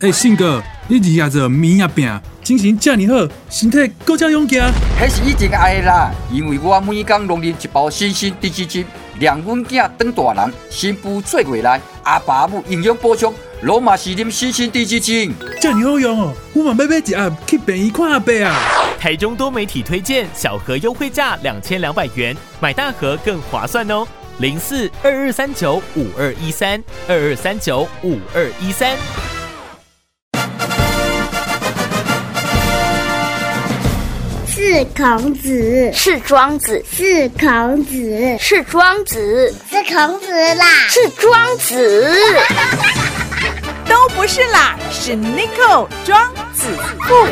哎，信哥，你日夜做面也饼，精神这么好，身体更加勇健。迄是以前爱的啦，因为我每天拢啉一包新鲜低脂精，让阮囝当大人，新妇做过来，阿爸母营养补充，罗马是啉新鲜低脂精。这么好用哦，我嘛要买一盒去便宜看阿伯啊。台中多媒体推荐，小盒优惠价两千两百元，买大盒更划算哦。零四二二三九五二一三二二三九五二一三。是孔子，是庄子，是孔子，是庄子，是孔子啦，是庄子，都不是啦，是 n i c o 庄子富。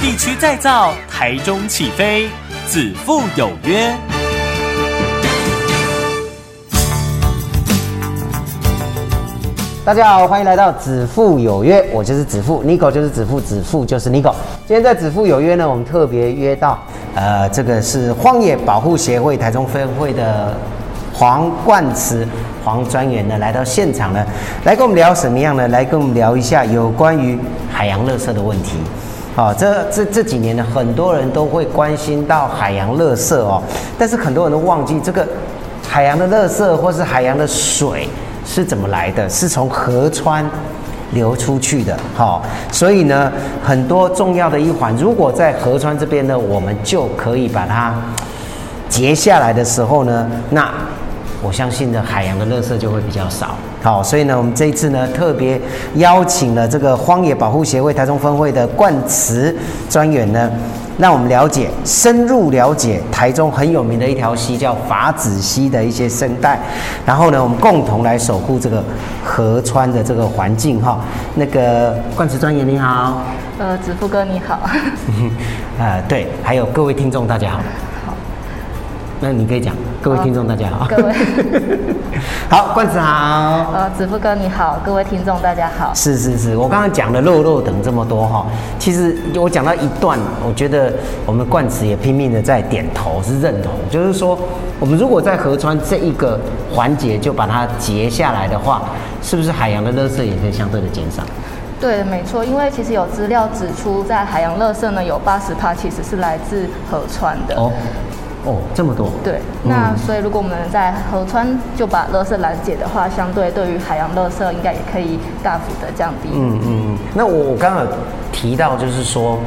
地区再造，台中起飞，子父有约。大家好，欢迎来到子父有约，我就是子父，Nico 就是子父，子父就是 Nico。今天在子父有约呢，我们特别约到，呃，这个是荒野保护协会台中分会的黄冠慈黄专员呢，来到现场呢，来跟我们聊什么样呢？来跟我们聊一下有关于海洋垃圾的问题。好，这这这几年呢，很多人都会关心到海洋垃圾哦，但是很多人都忘记这个海洋的垃圾或是海洋的水。是怎么来的？是从河川流出去的，好，所以呢，很多重要的一环，如果在河川这边呢，我们就可以把它截下来的时候呢，那我相信呢，海洋的垃圾就会比较少。好，所以呢，我们这一次呢，特别邀请了这个荒野保护协会台中分会的冠慈专员呢。让我们了解，深入了解台中很有名的一条溪，叫法子溪的一些生态。然后呢，我们共同来守护这个河川的这个环境哈。那个冠词专员你好，呃，子富哥你好，呃，对，还有各位听众大家好好。那你可以讲，各位听众大家好。各位，好，冠子好。呃，子富哥你好，各位听众大家好。是是是，我刚刚讲了肉肉等这么多哈，其实我讲到一段，我觉得我们冠子也拼命的在点头，是认同，就是说，我们如果在河川这一个环节就把它截下来的话，是不是海洋的垃圾也可以相对的减少？对，没错，因为其实有资料指出，在海洋垃圾呢，有八十帕其实是来自河川的。哦。哦，这么多。对，那所以如果我们在河川就把垃圾拦截的话，相对对于海洋垃圾应该也可以大幅的降低。嗯嗯。那我我刚刚提到就是说，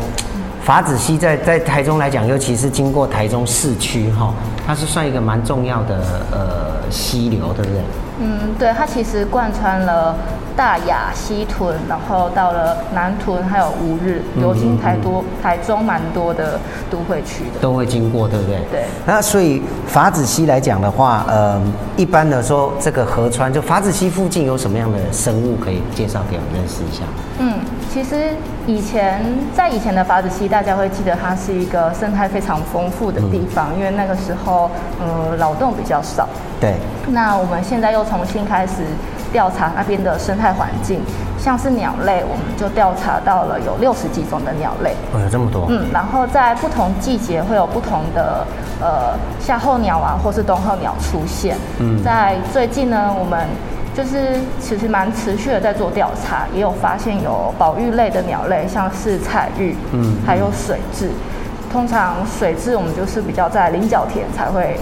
法子溪在在台中来讲，尤其是经过台中市区哈，它是算一个蛮重要的呃溪流，对不对？嗯，对，它其实贯穿了。大雅、西屯，然后到了南屯，还有乌日，流经台多、台中蛮多的都会区的，都会经过，对不对？对。那所以法子溪来讲的话，呃，一般的说，这个河川就法子溪附近有什么样的生物可以介绍给我们认识一下？嗯，其实以前在以前的法子溪，大家会记得它是一个生态非常丰富的地方，因为那个时候，呃，劳动比较少。对。那我们现在又重新开始。调查那边的生态环境，像是鸟类，我们就调查到了有六十几种的鸟类。哦，有这么多。嗯，然后在不同季节会有不同的呃夏候鸟啊，或是冬候鸟出现。嗯，在最近呢，我们就是其实蛮持续的在做调查，也有发现有保育类的鸟类，像是彩玉，嗯，还有水蛭。通常水蛭我们就是比较在菱角田才会。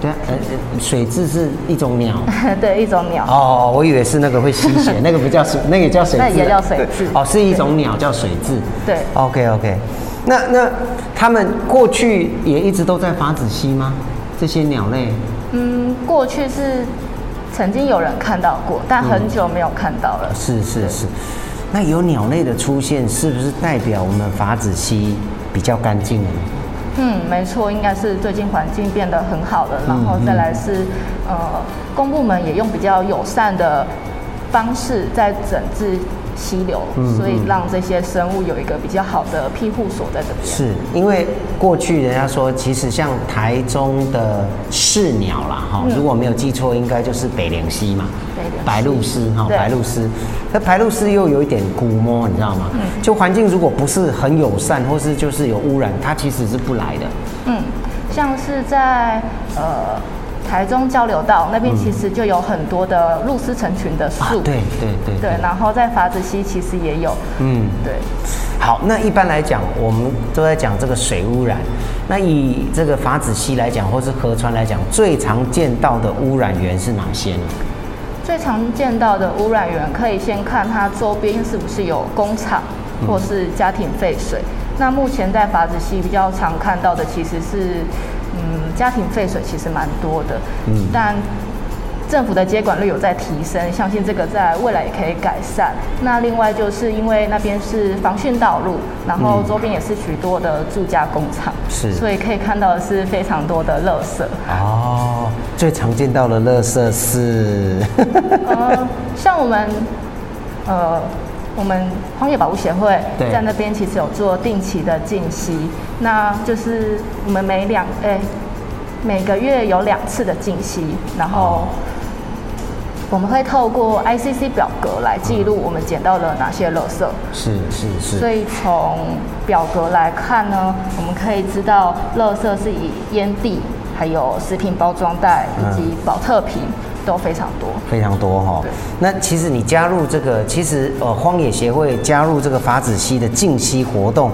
对，呃，水蛭是一种鸟，对，一种鸟。哦，我以为是那个会吸血，那个不叫水，那个叫水蛭，那也叫水蛭。哦，是一种鸟叫水蛭。对，OK OK。那那他们过去也一直都在法子溪吗？这些鸟类？嗯，过去是曾经有人看到过，但很久没有看到了。是是是。那有鸟类的出现，是不是代表我们法子溪比较干净呢？嗯，没错，应该是最近环境变得很好了，然后再来是，呃，公部门也用比较友善的方式在整治。溪流，所以让这些生物有一个比较好的庇护所在这边。是因为过去人家说，其实像台中的市鸟啦，哈，如果没有记错，应该就是北凉溪嘛，白鹭鸶哈，白鹭鸶。那白鹭鸶又有一点古摸，你知道吗？嗯。就环境如果不是很友善，或是就是有污染，它其实是不来的。嗯，像是在呃。台中交流道那边其实就有很多的露丝成群的啊树，，对对对对，然后在法子溪其实也有，嗯。对。好，那一般来讲，我们都在讲这个水污染。那以这个法子溪来讲，或是河川来讲，最常见到的污染源是哪些呢？最常见到的污染源，可以先看它周边是不是有工厂或是家庭废水。那目前在法子溪比较常看到的，其实是嗯家庭废水，其实蛮多的。嗯但政府的接管率有在提升，相信这个在未来也可以改善。那另外就是因为那边是防汛道路，然后周边也是许多的住家工厂，是所以可以看到的是非常多的垃圾。哦，最常见到的垃圾是，呃，像我们，呃，我们荒野保护协会在那边其实有做定期的净息，那就是我们每两哎、每个月有两次的净息，然后我们会透过 ICC 表格来记录我们捡到了哪些垃圾。是是是，所以从表格来看呢，我们可以知道，垃圾是以烟蒂、还有食品包装袋以及保特瓶都非常多。非常多哈、对。那其实你加入这个，其实呃荒野协会加入这个法子溪的净息活动，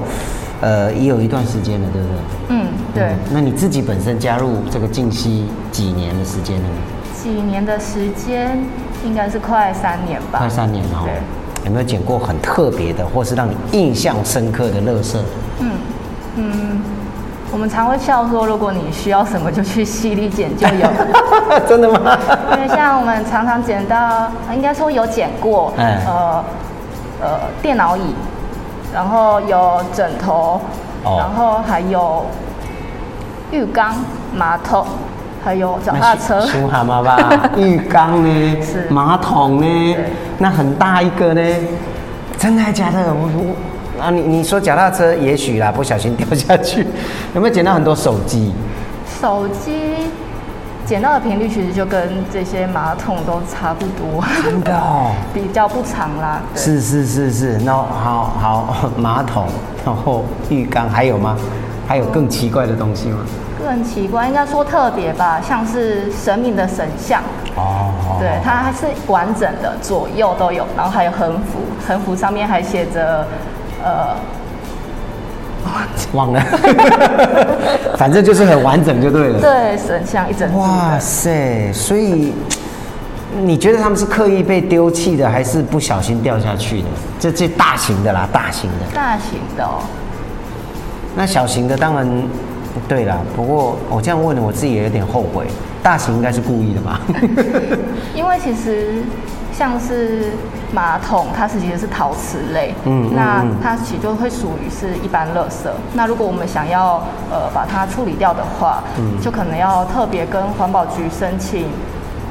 呃也有一段时间了，对不对？嗯，对。嗯那你自己本身加入这个净溪几年的时间了呢？几年的时间，应该是快三年吧。快三年了哈、对，有没有捡过很特别的，或是让你印象深刻的乐色？嗯嗯，我们常会笑说，如果你需要什么，就去溪里捡就有。真的吗？因为像我们常常捡到，应该说有捡过，嗯呃呃电脑椅，然后有枕头，哦。然后还有浴缸、马桶，还有脚踏车。熊蛤蟆吧，浴缸呢？是，马桶呢，那很大一个呢，真的还假的？我我啊，你你说脚踏车也许啦，不小心掉下去，有没有捡到很多手机？手机捡到的频率其实就跟这些马桶都差不多，真的哦，比较不长啦。对是是是是，那好好马桶，然后浴缸还有吗？还有更奇怪的东西吗？更奇怪，应该说特别吧，像是神明的神像，哦，对，它还是完整的，左右都有，然后还有横幅，横幅上面还写着，呃，忘了，反正就是很完整就对了。对，神像一整哇。塞！所以你觉得他们是刻意被丢弃的，还是不小心掉下去的？这这大型的啦，大型的。大型的哦，那小型的当然对啦，不过我这样问了，我自己也有点后悔。大型应该是故意的吧？因为其实像是马桶，它是其实是陶瓷类，嗯嗯那嗯它其实就会属于是一般垃圾。那如果我们想要呃把它处理掉的话，嗯就可能要特别跟环保局申请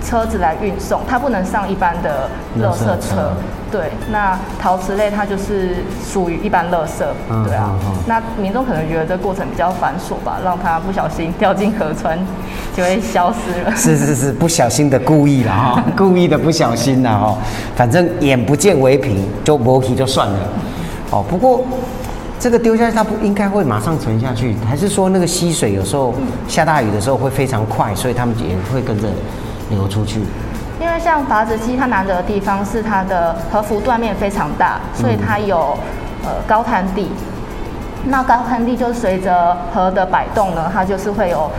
车子来运送，它不能上一般的垃圾车。对，那陶瓷类它就是属于一般垃圾，嗯对啊。那民众可能觉得这过程比较繁琐吧，让它不小心掉进河川，就会消失了。是是是，不小心的故意了哈，故意的不小心了哈。反正眼不见为凭，就磨皮就算了。哦，不过这个丢下去，它不应该会马上沉下去，还是说那个溪水有时候下大雨的时候会非常快，所以他们也会跟着流出去。因为像筏子机，它难得的地方是它的河幅断面非常大，所以它有呃高滩地。那高滩地就随着河的摆动呢，它就是会有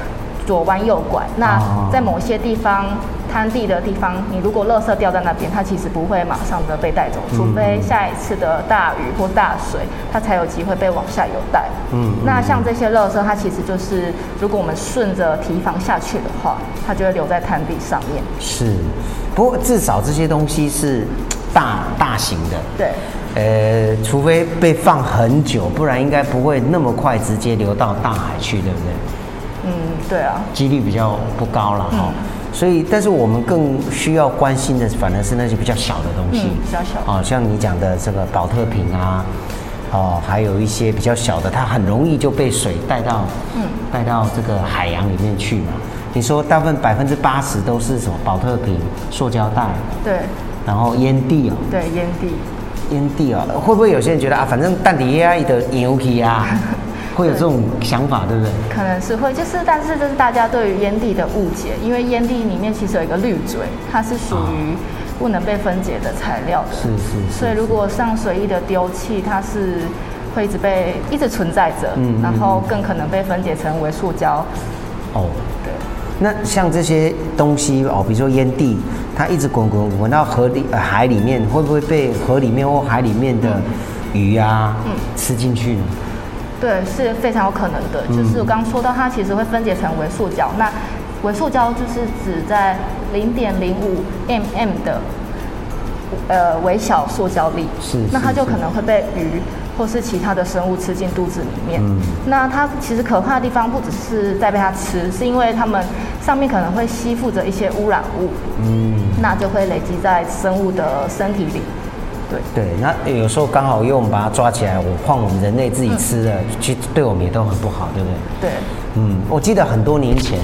左弯右拐。那哦在某些地方滩地的地方，你如果垃圾掉在那边，它其实不会马上的被带走，除非下一次的大雨或大水，它才有机会被往下游带。嗯那像这些垃圾，它其实就是如果我们顺着堤防下去的话，它就会留在滩地上面。是，不过至少这些东西是大大型的。对。呃，除非被放很久，不然应该不会那么快直接流到大海去，对不对？嗯，对啊，几率比较不高了哈。所以，但是我们更需要关心的，反而是那些比较小的东西。嗯，比较小。哦，像你讲的这个保特瓶啊，哦，还有一些比较小的，它很容易就被水带到，嗯。带到这个海洋里面去嘛。你说大部分百分之八十都是什么保特瓶、塑胶袋，对。然后烟蒂哦，对，烟蒂。烟蒂哦，会不会有些人觉得啊，反正蛋底下的牛皮啊，会有这种想法，对不对？可能是会，就是但是这是大家对于烟蒂的误解，因为烟蒂里面其实有一个滤嘴，它是属于不能被分解的材料的。是是是所以如果上随意的丢弃，它是会一直被一直存在着，嗯嗯然后更可能被分解成为塑胶。哦，对。那像这些东西哦，比如说烟蒂，它一直滚滚滚到河里、呃、海里面，会不会被河里面或海里面的鱼啊、嗯吃进去呢？对，是非常有可能的。就是我刚刚说到，它其实会分解成微塑胶。那微塑胶就是指在零点零五 mm 的呃微小塑胶粒，是那它就可能会被鱼或是其他的生物吃进肚子里面。嗯那它其实可怕的地方不只是在被它吃，是因为它们上面可能会吸附着一些污染物，嗯，那就会累积在生物的身体里。对。对。那有时候刚好因为我们把它抓起来，我换我们人类自己吃的，其实对我们也都很不好，对不对？对，嗯，我记得很多年前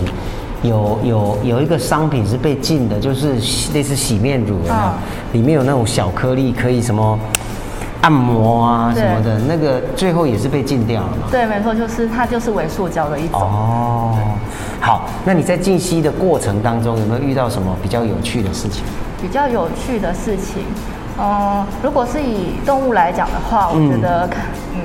有有有一个商品是被禁的，就是类似洗面乳有没有嗯里面有那种小颗粒，可以什么按摩啊什么的，那个最后也是被禁掉了嘛。对，没错，就是它就是伪塑胶的一种。哦，好，那你在静息的过程当中有没有遇到什么比较有趣的事情？比较有趣的事情，嗯，如果是以动物来讲的话，我嗯觉得看，嗯，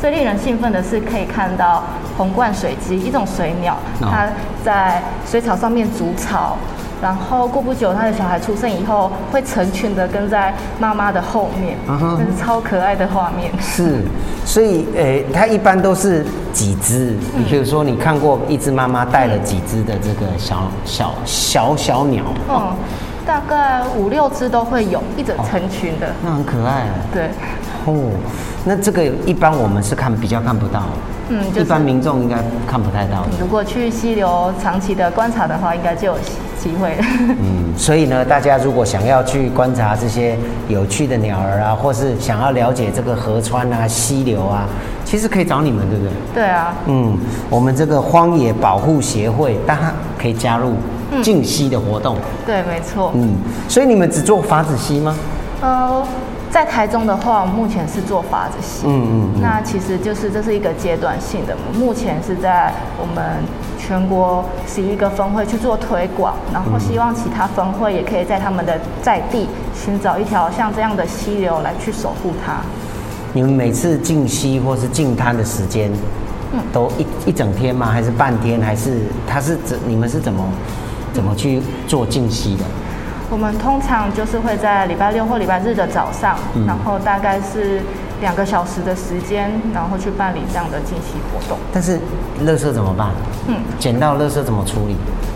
最令人兴奋的是可以看到红冠水鸡，一种水鸟，哦它在水草上面筑巢。然后过不久，它的小孩出生以后，会成群的跟在妈妈的后面，这是超可爱的画面。是，所以诶、它一般都是几只？嗯比如说你看过一只妈妈带了几只的这个小小小小鸟？嗯，大概五六只都会有，一整成群的。那很可爱啊。对，哦，那这个一般我们是看比较看不到，嗯，就是一般民众应该看不太到。如果去溪流长期的观察的话，应该就有机会了。嗯，所以呢，大家如果想要去观察这些有趣的鸟儿啊，或是想要了解这个河川啊、溪流啊，其实可以找你们，对不对？对啊，嗯，我们这个荒野保护协会，大家可以加入嗯静溪的活动。对，没错。嗯，所以你们只做法子溪吗？呃，在台中的话，我目前是做法子溪。嗯嗯嗯那其实就是这是一个阶段性的，目前是在我们全国十一个分会去做推广，然后希望其他分会也可以在他们的在地寻找一条像这样的溪流来去守护它。你们每次静溪或是静滩的时间，嗯都一一整天吗？还是半天？还是它是怎？你们是怎么怎么去做静溪的？我们通常就是会在礼拜六或礼拜日的早上，嗯然后大概是两个小时的时间，然后去办理这样的进溪活动。但是垃圾怎么办？嗯，捡到垃圾怎么处理？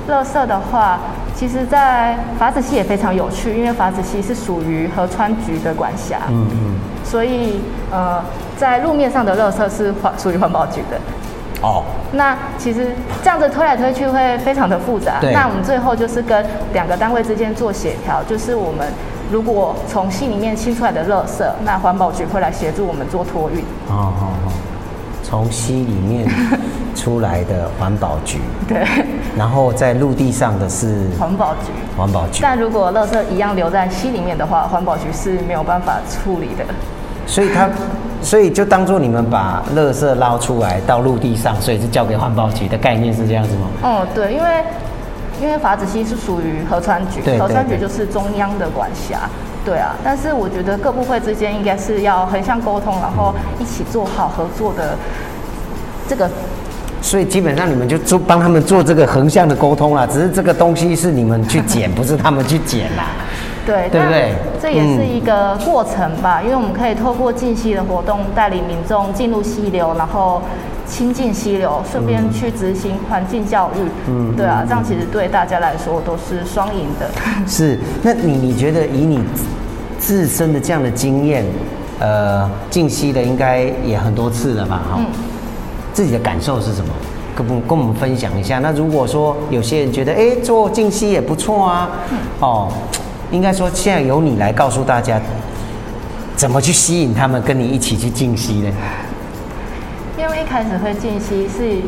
垃圾的话，其实，在法子系也非常有趣，因为法子系是属于河川局的管辖，嗯嗯，所以呃，在路面上的垃圾是环属于环保局的。哦，那其实这样子推来推去会非常的复杂。那我们最后就是跟两个单位之间做协调，就是我们如果从溪里面清出来的垃圾，那环保局会来协助我们做托运。哦哦哦，从溪里面出来的环保局，对，然后在陆地上的是环保局。环保局，但如果垃圾一样留在溪里面的话，环保局是没有办法处理的。所以它，所以就当做你们把垃圾捞出来到陆地上，所以是交给环保局的概念是这样子吗？哦，对，因为因为法子溪是属于河川局对，对河川局就是中央的管辖。对啊，但是我觉得各部会之间应该是要横向沟通，然后一起做好合作的这个所以基本上你们就做帮他们做这个横向的沟通啦，只是这个东西是你们去捡，不是他们去捡啦。对，对不对这也是嗯一个过程吧，因为我们可以透过进溪的活动，带领民众进入溪流，然后亲近溪流，顺便去执行环境教育。嗯对啊，这样其实对大家来说都是双赢的。是，那你你觉得以你自身的这样的经验，呃，静息的应该也很多次了吧？哈、嗯自己的感受是什么？跟我们跟我们分享一下。那如果说有些人觉得，哎，做静息也不错啊，哦，应该说现在由你来告诉大家，怎么去吸引他们跟你一起去静息呢？因为一开始会静息是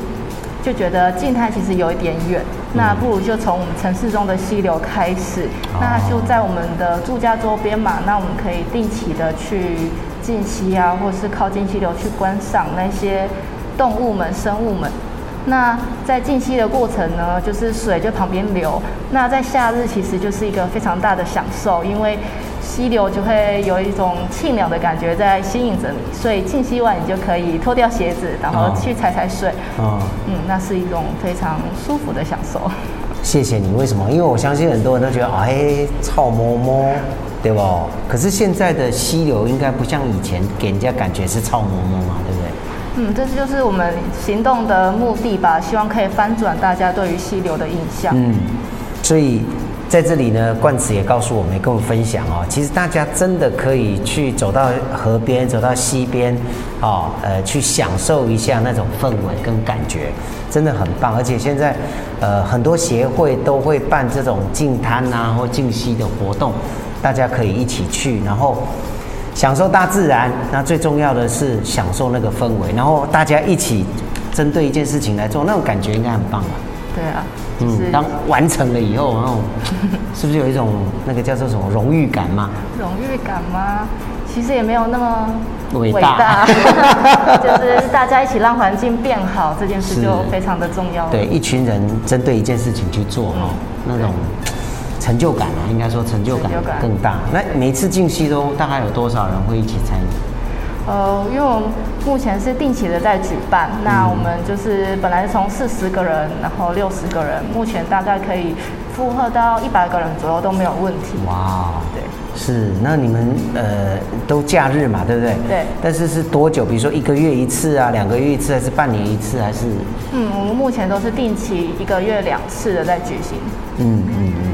就觉得静态其实有一点远，那不如就从我们城市中的溪流开始，那就在我们的住家周边嘛，那我们可以定期的去进溪啊，或是靠近溪流去观赏那些动物们、生物们。那在静息的过程呢，就是水就旁边流。那在夏日其实就是一个非常大的享受，因为溪流就会有一种沁凉的感觉在吸引着你，所以浸息完你就可以脱掉鞋子，然后去踩踩水。哦，嗯，那是一种非常舒服的享受。谢谢你。为什么？因为我相信很多人都觉得，哎，臭摸摸，对不？可是现在的溪流应该不像以前给人家感觉是臭摸摸嘛，对不对？嗯，这就是我们行动的目的吧，希望可以翻转大家对于溪流的印象。嗯，所以在这里呢，冠慈也告诉我们，跟我们分享哦，其实大家真的可以去走到河边，走到溪边，哦，呃，去享受一下那种氛围跟感觉，真的很棒。而且现在，呃，很多协会都会办这种净滩啊或净溪的活动，大家可以一起去，然后。享受大自然，那最重要的是享受那个氛围，然后大家一起针对一件事情来做，那种感觉应该很棒吧？对啊，就是当完成了以后，然后 是不是有一种那个叫做什么荣誉感嘛？荣誉感吗？其实也没有那么伟大，就是大家一起让环境变好，这件事就非常的重要。对，一群人针对一件事情去做哈，那种。成就感啊，应该说成就感更大。那每次进戏都大概有多少人会一起参与？呃，因为我们目前是定期的在举办，那我们就是本来从四十个人，然后六十个人，目前大概可以负荷到一百个人左右都没有问题。哇，对，是。那你们呃都假日嘛，对不对？对。但是是多久？比如说一个月一次啊，两个月一次，还是半年一次，还是？嗯，我们目前都是定期一个月两次的在举行。嗯嗯嗯。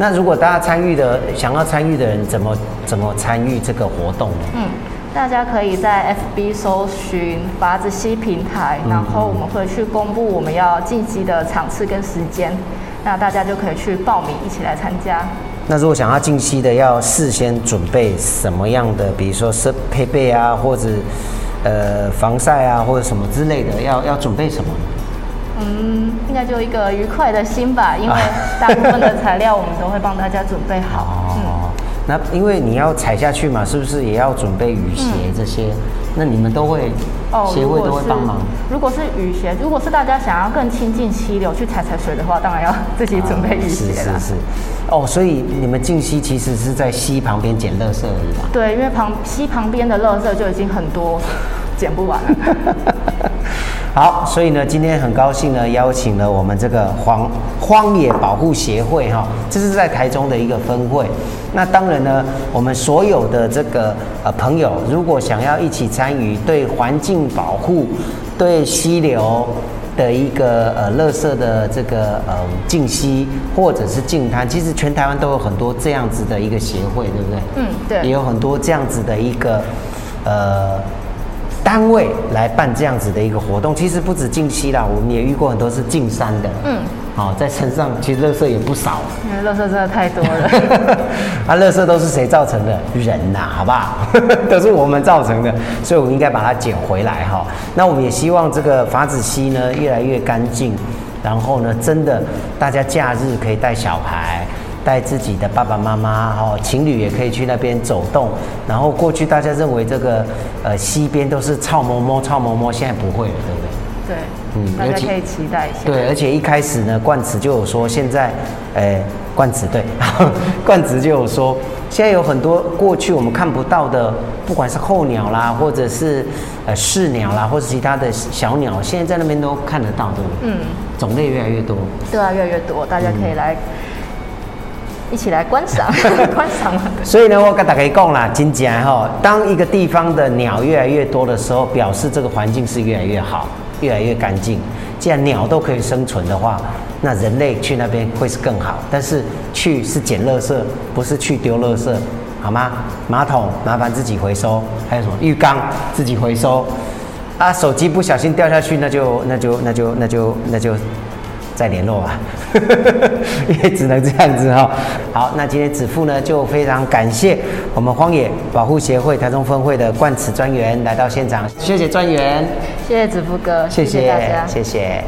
那如果大家参与的想要参与的人怎么怎么参与这个活动呢？嗯，大家可以在 FB 搜寻法子溪平台，然后我们会去公布我们要晋级的场次跟时间，那大家就可以去报名一起来参加。那如果想要近期的，要事先准备什么样的？比如说设配备啊，或者呃防晒啊，或者什么之类的，要要准备什么？嗯，应该就一个愉快的心吧，因为大部分的材料我们都会帮大家准备好。哦，那因为你要踩下去嘛，是不是也要准备雨鞋这些？那你们都会，协会都会帮忙。如果是雨鞋，如果是大家想要更亲近溪流去踩踩水的话，当然要自己准备雨鞋啦。是是是。哦，所以你们进溪其实是在溪旁边捡垃圾而已吧？对，因为旁溪旁边的垃圾就已经很多，捡不完了。好，所以呢，今天很高兴呢，邀请了我们这个荒荒野保护协会哈，这是在台中的一个分会。那当然呢，我们所有的这个呃朋友，如果想要一起参与对环境保护、对溪流的一个呃垃圾的这个呃净溪或者是净滩，其实全台湾都有很多这样子的一个协会，对不对？嗯，对。也有很多这样子的一个呃。单位来办这样子的一个活动，其实不止近期啦，我们也遇过很多是进山的。嗯，好，在山上其实垃圾也不少。因为垃圾真的太多了。啊，垃圾都是谁造成的？人呐，好不好？都是我们造成的，所以我们应该把它捡回来哈。那我们也希望这个法子溪呢越来越干净，然后呢，真的大家假日可以带小孩。带自己的爸爸妈妈，哦，情侣也可以去那边走动。然后过去大家认为这个呃西边都是臭摸摸、臭摸摸，现在不会了，对不对？对，嗯，大家可以期待一下。对，而且一开始呢，冠词就有说，现在，诶，冠词对，冠词就有说，现在有很多过去我们看不到的，不管是候鸟啦，或者是呃市鸟啦，或者其他的小鸟，现在在那边都看得到，对不对？嗯，种类越来越多。对啊，越来越多，大家可以来。一起来观赏，观赏。所以呢，我跟大家讲啦，真正哈，当一个地方的鸟越来越多的时候，表示这个环境是越来越好，越来越干净。既然鸟都可以生存的话，那人类去那边会是更好。但是去是捡垃圾，不是去丢垃圾，好吗？马桶麻烦自己回收，还有什么浴缸自己回收。啊，手机不小心掉下去，那就那就那就那就那就。再联络吧，也只能这样子哈。好，那今天子父呢就非常感谢我们荒野保护协会台中分会的冠词专员来到现场，谢谢专员，谢谢子父哥，谢谢大家，谢谢。